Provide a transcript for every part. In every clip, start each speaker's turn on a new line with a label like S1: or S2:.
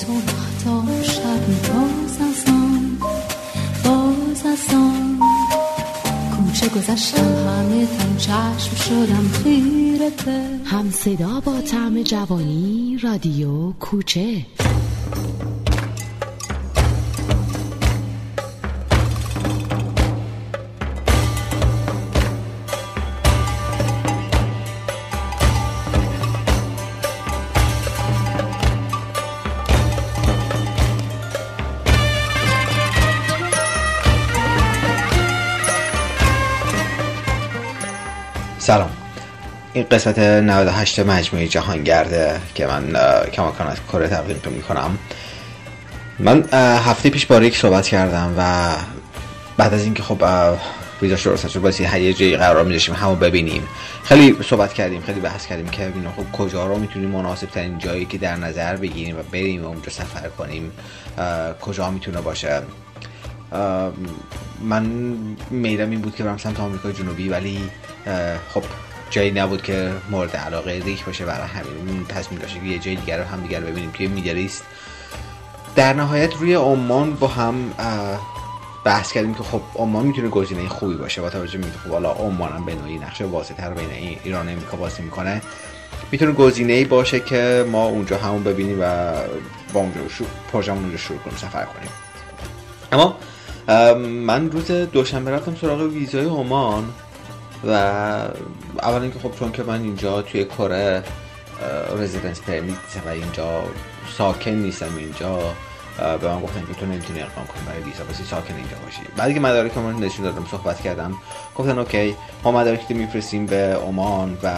S1: تو وقتا شب باز از آن باز از آن. کوچه گذشتم همه تن چشم شدم خیره
S2: هم صدا با طعم جوانی رادیو کوچه.
S3: سلام. این قسمت 98 مجموعه جهانگرده که من کماکان از کره تقدیمتون می‌کنم. من هفته پیش با ریک صحبت کردم و بعد از اینکه خب ویزا درست شد باید هر جایی قرار میداشیم همو ببینیم. خیلی صحبت کردیم خیلی بحث کردیم که ببینیم خب کجا رو می‌تونیم مناسب ترین جایی که در نظر بگیریم و بریم و اونجا سفر کنیم کجا می‌تونه باشه. من میدم این بود که برم سمت آمریکا جنوبی ولی خب جایی نبود که مورد علاقه ریک باشه برای همین. تصمیم داشته که یه جای دیگر رو هم دیگر ببینیم توی میدلیست در نهایت روی عمان با هم بحث کردیم که خب عمان می‌تونه گزینه خوبی باشه با توجه به خب حالا عمان هم به نوعی نقشه واسطه رو بین ایران و امریکا بازی می‌کنه. می‌تونه گزینه ای باشه که ما اونجا همون ببینیم و با اونجا شروع اونجا شروع کنیم سفر کنیم. اما من روز دوشنبه رفتم سراغ ویزای عمان و اول اینکه خب چون که من اینجا توی کره رزیدنس پرمیت و اینجا ساکن نیستم اینجا به من گفتن که تو نمی‌تونی اقدام کنی برای ویزا بسی ساکن اینجا باشی. بعدی که مدارک من نشون دادم صحبت کردم. گفتن اوکی ما مدارک میفرستیم به عمان و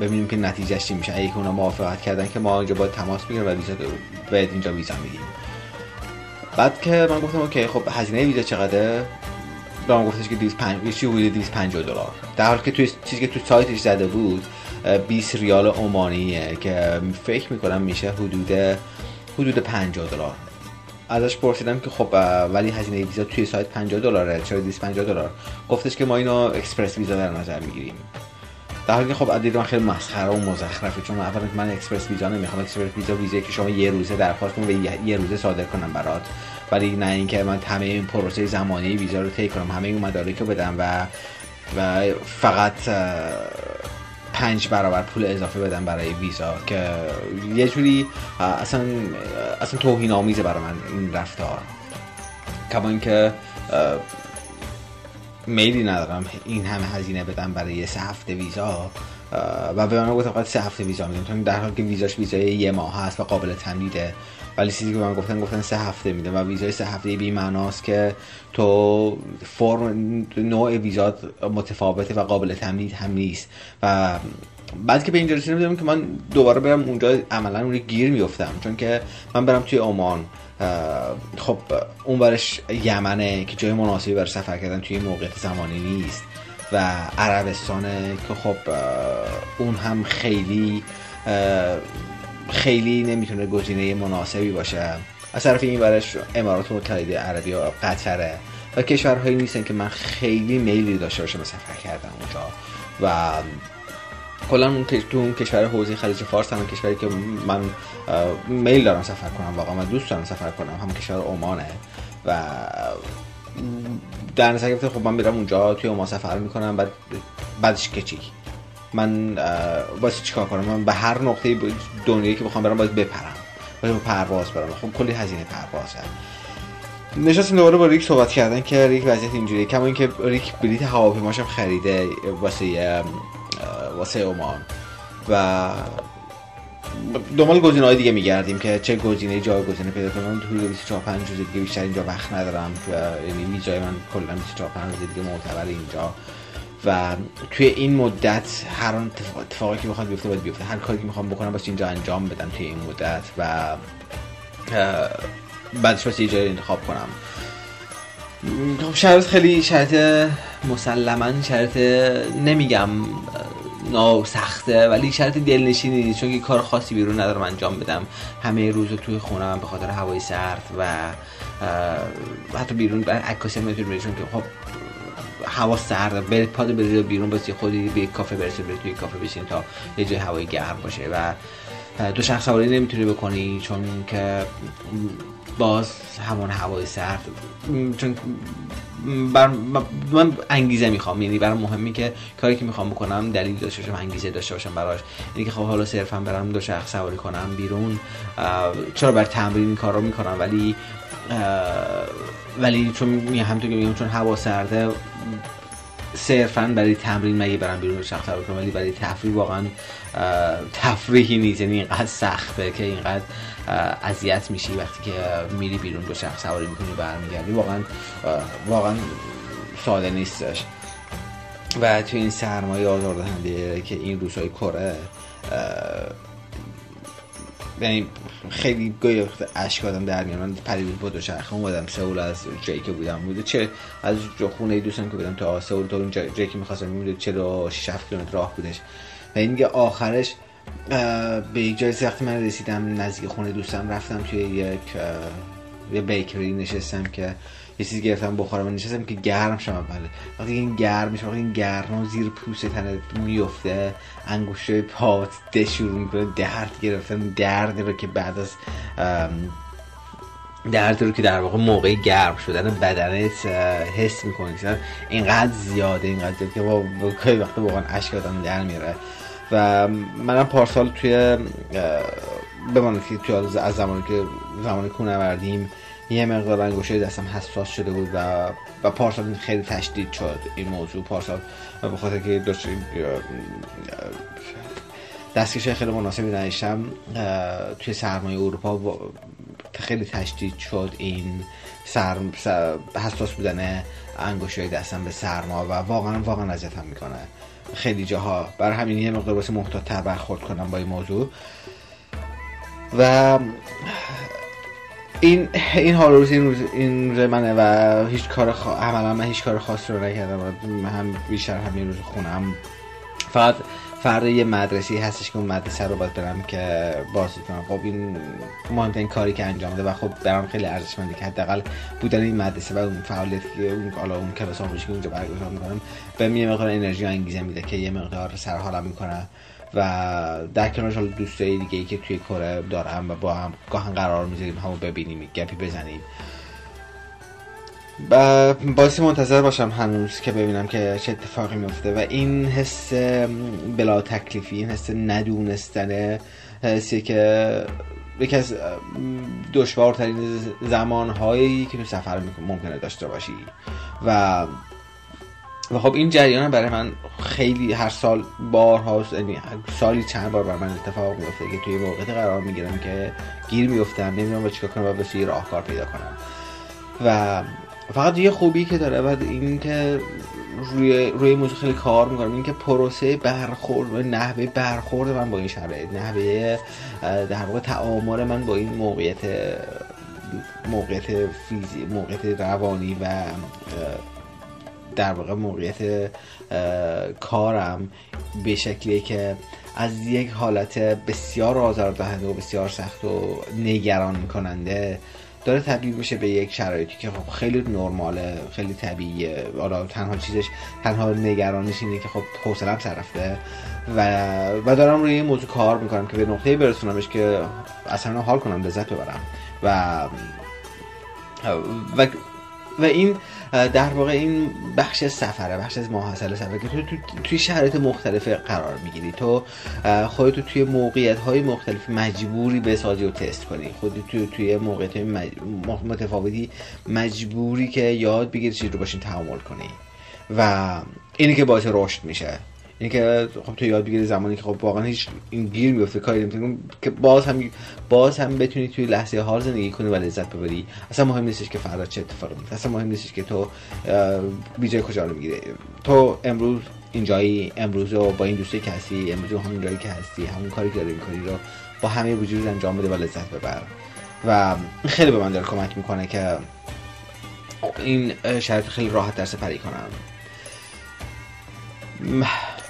S3: ببینیم که نتیجهش چی میشه. اگه اونا موافقت کردن که ما اینجا باید تماس بگیریم و ویزا باید اینجا ویزا میدیم بعد که من گفتم اوکی خب هزینه ویزا چقدره؟ به من گفتش که 250 چی حدود 250 دلار. در حالی که توی چیزی که تو سایتش زده بود 20 ریال عمانیه که فکر می‌کنم میشه حدود حدود 50 دلار. ازش پرسیدم که خب ولی هزینه ویزا توی سایت 50 دلاره؟ چرا 250 دلار؟ گفتش که ما اینو express visa در نظر می‌گیریم. در حالی که خب من خیلی مسخره و مزخرفه چون اولا من express visa نمی‌خوام express visa ویزا که شما یه روزه درخواست کنید و یه روزه صادر کنم برات. ولی نه اینکه من همه این پروسه زمانی ویزا رو طی کنم همه این مدارک رو بدم و و فقط پنج برابر پول اضافه بدم برای ویزا که یه جوری اصلا اصلا توهین آمیزه برای من این رفتار. کما اینکه میلی ندارم. این همه هزینه بدم برای سه هفته ویزا. و به من گفتم فقط سه هفته ویزا میدم. در حالی که ویزاش ویزای یه ماه هست و قابل تمدیده. ولی چیزی که من گفتن گفتن سه هفته میده و ویزای سه هفته بی معناست که تو فرم نوع ویزا متفاوته و قابل تمدید هم نیست. و بعد که به اینجا رسیدم که من دوباره برم اونجا عملا اون گیر میفتم چون که من برم توی عمان. خب اون برش یمنه که جای مناسبی برای سفر کردن توی موقعیت زمانی نیست. و عربستانه که خب اون هم خیلی خیلی نمی‌تونه گزینه مناسبی باشه. از طرف این برش امارات متحده عربی و قطره و کشورهایی نیستن که من خیلی میلی داشته باشم سفر کردم اونجا. و کلا اون تو اون کشور حوزه خلیج فارس هم کشوری که من میل دارم سفر کنم واقعا من دوست دارم سفر کنم. هم کشور عمانه و در نظر گرفته خب من میرم اونجا توی عمان سفر می‌کنم بعد بعدش که من واسه چیکار کنم؟ من به هر نقطه دنیایی که بخوام برم باید بپرم. باید پرواز برم. خب کلی هزینه پرواز. هست نشستیم دوباره با ریک صحبت کردن که ریک وضعیت اینجوریه. کما اینکه ریک بلیت هواپیماشم خریده واسه واسه عمان. و دنبال گزینه های دیگه میگردیم که چه گزینه گزینه پیدا کنم تو 24 5 روز دیگه بیشتر اینجا وقت ندارم یعنی ویزای من کلا 24 5 روز دیگه معتبر اینجا. و توی این مدت هر اتفاقی که بخواد بیفته باید بیفته. هر کاری که می‌خوام بکنم باشه اینجا انجام بدم توی این مدت و بعدش باشه یه انتخاب کنم. خب شرط خیلی شرط مسلما شرط نمیگم نا سخته ولی شرط دلنشینی نیست. چون کار خاصی بیرون ندارم انجام بدم. همه روز توی خونم به خاطر هوای سرد و حتی بیرون عکاسی می‌تونی چون که خب هوا سرد برید پاد برید بیرون باسی خودی به کافه برسید برید توی کافه بشین تا یه جای هوای گرم باشه. و دو شخص سواری نمی‌تونی بکنی. چون که باز همون هوای سرد چون بر من انگیزه می‌خوام. یعنی برام مهمی که کاری که می‌خوام بکنم دلیل داشته باشم انگیزه داشته باشم براش. یعنی که خب حالا صرفا برم دو شخص سواری کنم بیرون چرا بر تمرین این کار رو می‌کنم؟ ولی ولی چون همونطور که میگم چون هوا سرده صرفا برای تمرین مگه برم بیرون شخص سواری کنم. ولی برای تفریح واقعا تفریحی نیست. یعنی اینقدر سخته که اینقدر اذیت میشی وقتی که میری بیرون دو شخص سواری می‌کنی برمیگردی. واقعا واقعا ساده نیستش و تو این سرمایه آزاردهنده که این روزهای کره یعنی خیلی گوی اشک آدم در میان من پرید با دو شرخ اومدم سئول از جایی که بودم. بوده چه از خونه دوستم که بودم تا سئول تا اون جایی که می‌خواستم میبوده 46 کیلومتر راه بودش. و این آخرش به یک جای وقتی من رسیدم نزدیک خونه دوستم رفتم توی یک یه بیکری نشستم که یه چیزی گرفتم بخورم نشستم که گرم شم بله وقتی این گرم میشه وقتی این گرم زیر پوست تنت میفته انگوشه پات دشور می‌کنه درد گرفتن درد رو که بعد از درد رو که در واقع موقع گرم شدن بدنت حس می‌کنی. اینقدر زیاده اینقدر زیاده که با وقت واقعا اشک آدم در میره و منم پارسال توی بماند که توی از زمانی که زمانی کونه وردیم یه مقدار انگوشه دستم حساس شده بود و و پارسال خیلی تشدید شد این موضوع. پارسال به خاطر که دستکش خیلی مناسبی نداشتم توی سرمایه اروپا خیلی تشدید شد این سر حساس بودن انگوشه دستم به سرما و واقعا واقعا اذیتم می‌کنه. خیلی جاها. برای همین یه مقدار واسه محتاط برخورد کنم با این موضوع. و این این حال روز این روز این روز منه و هیچ کار خ... عملا من هیچ کار خاص رو نکردم. هم بیشتر همین روز خونم. فقط فردا یه مدرسی هستش که اون مدرسه رو باید برم که بازی کنم. خب این مهمترین کاری که انجام ده و خب برام خیلی ارزشمنده که حداقل بودن این مدرسه و اون فعالیتی که اون حالا اون کلاس آموزشی که اونجا برگزار می‌کنم به یه مقدار انرژی و انگیزه میده که یه مقدار سر حالم می‌کنم و در کنارش حالا دوستای دیگه ای که توی کره دارم و با هم گاهن قرار می‌ذاریم همو ببینیم گپی بزنیم. باعثی منتظر باشم هنوز که ببینم که چه اتفاقی میفته. و این حس بلا تکلیفی این حس ندونستن حسی که یکی از دشوارترین زمانهایی که تو سفر ممکنه داشته باشی. و و خب این جریان برای من خیلی هر سال بارهاست یعنی سالی چند بار بر من اتفاق میفته که توی موقعیت قرار می‌گیرم که گیر میفتم نمی‌دونم با چیکار کنم و به راهکار پیدا کنم. و فقط یه خوبی که داره و این که روی روی موضوع خیلی کار می‌کنم این که پروسه برخورد و نحوه برخورد من با این شرایط نحوه در واقع تعامل من با این موقعیت موقعیت فیزی موقعیت روانی و در واقع موقعیت کارم به شکلی که از یک حالت بسیار آزاردهنده و بسیار سخت و نگران کننده داره تبدیل میشه به یک شرایطی که خب خیلی نرماله خیلی طبیعیه. حالا تنها چیزش تنها نگرانش اینه که خب حوصله‌ام سر رفته و و دارم روی این موضوع کار می‌کنم که به نقطه برسونمش که اصلا حال کنم لذت ببرم و و و این در واقع این بخش سفره بخش از ماحصل سفره که تو توی شرایط مختلف قرار می‌گیری. تو خودتو توی موقعیت های مختلف مجبوری به سازی و تست کنی. خودت توی توی موقعیت متفاوتی مجبوری که یاد بگیری چیز رو باشین تحمل کنی. و اینی که باعث رشد میشه. اینکه خب تو یاد بگیری زمانی که خب واقعا هیچ این گیر میفته کاری نمی‌تونی که باز هم باز هم بتونی توی لحظه حال زندگی کنی و لذت ببری. اصلا مهم نیستش که فردا چه اتفاقی میفته اصلا مهم نیستش که تو بیجای کجا رو می‌گیری. تو امروز اینجایی امروز رو با این دوستی که هستی امروز همون جایی که هستی همون کاری که داری می‌کنی رو با همه وجود انجام بده و لذت ببر. و خیلی به من داره کمک می‌کنه که این شرط خیلی راحت در سپری کنم.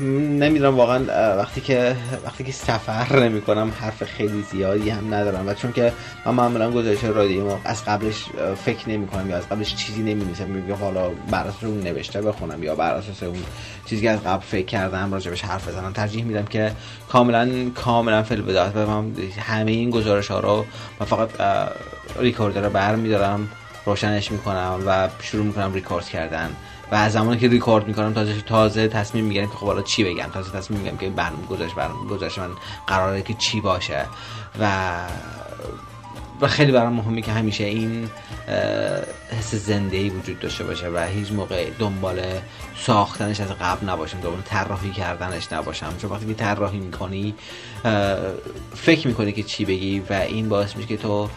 S3: نمی‌دونم واقعا وقتی که وقتی که سفر نمی کنم حرف خیلی زیادی هم ندارم. و چون که من معمولا گزارش رادیو از قبلش فکر نمی کنم یا از قبلش چیزی نمی نویسم میگم حالا بر اساس اون نوشته بخونم یا بر اساس اون چیزی که از قبل فکر کردم راجبش حرف بزنم. ترجیح میدم که کاملا کاملا فل بداهت بفهم همه این گزارش ها رو من فقط ریکوردر رو برمیدارم روشنش می‌کنم و شروع می‌کنم ریکورد کردن. و از زمانی که ریکورد می‌کنم تازه تازه تصمیم می‌گیرم که خب حالا چی بگم؟ تازه تصمیم می‌گیرم که برنامه گذاشت برنامه گذاشت. من قراره که چی باشه. و و خیلی برام مهمه که همیشه این حس زنده ای وجود داشته باشه و هیچ موقع دنبال ساختنش از قبل نباشم دنبال طراحی کردنش نباشم. چون وقتی که طراحی می‌کنی فکر می‌کنی که چی بگی و این باعث میشه که تو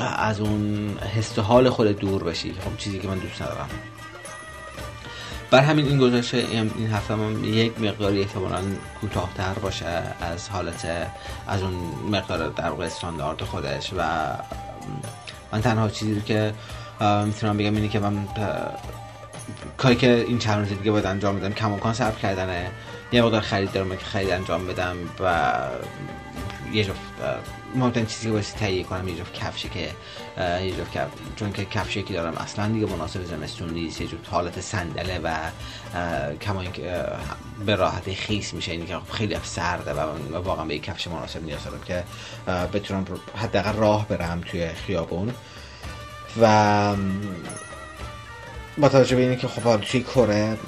S3: از اون حس حال خود دور بشی. خب چیزی که من دوست ندارم. بر همین این گذاشته این هفته هم یک مقداری احتمالا کوتاهتر باشه از حالت از اون مقدار در واقع استاندارد خودش و من تنها چیزی که می‌تونم بگم اینه که من کاری که این چند روز دیگه باید انجام بدم کماکان صرف کردنه. یه مقدار خرید دارم که خرید انجام بدم و یه جفت مهمترین چیزی که باید تهیه کنم یه جفت کفشه که یه جفت کف چون که کفشه که دارم اصلا دیگه مناسب زمستون نیست یه جفت حالت صندله و کما اینکه به راحتی خیس میشه اینی که خیلی سرده و واقعا به یک کفش مناسب نیاز دارم که بتونم حداقل راه برم توی خیابون و با توجه به اینه که خب توی کره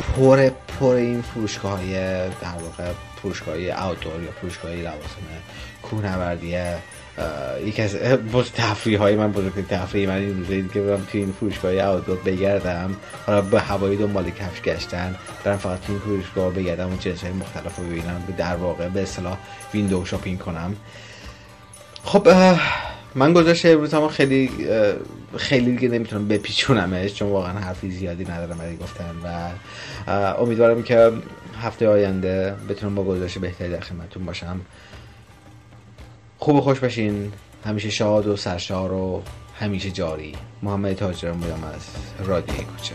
S3: پر پر این فروشگاه های در واقع فروشگاه اوتدور یا فروشگاه لواسم کوهنوردیه یکی از تفریح های من بزرگ تفریح من این روزایی که برم توی این فروشگاه اوتدور بگردم. حالا به هوایی دنبال کفش گشتن برم فقط توی این فروشگاه بگردم و جنس های مختلف رو ببینم در واقع به اصطلاح ویندو شاپینگ کنم. خب من گذاشته امروز هم خیلی خیلی دیگه نمی‌تونم بپیچونمش چون واقعا حرفی زیادی ندارم برای گفتن و امیدوارم که هفته آینده بتونم با گذاشته بهتری در خدمتتون باشم. خوب خوش باشین. همیشه شاد و سرشار و همیشه جاری. محمد تاجرم بودم از رادیو کوچه.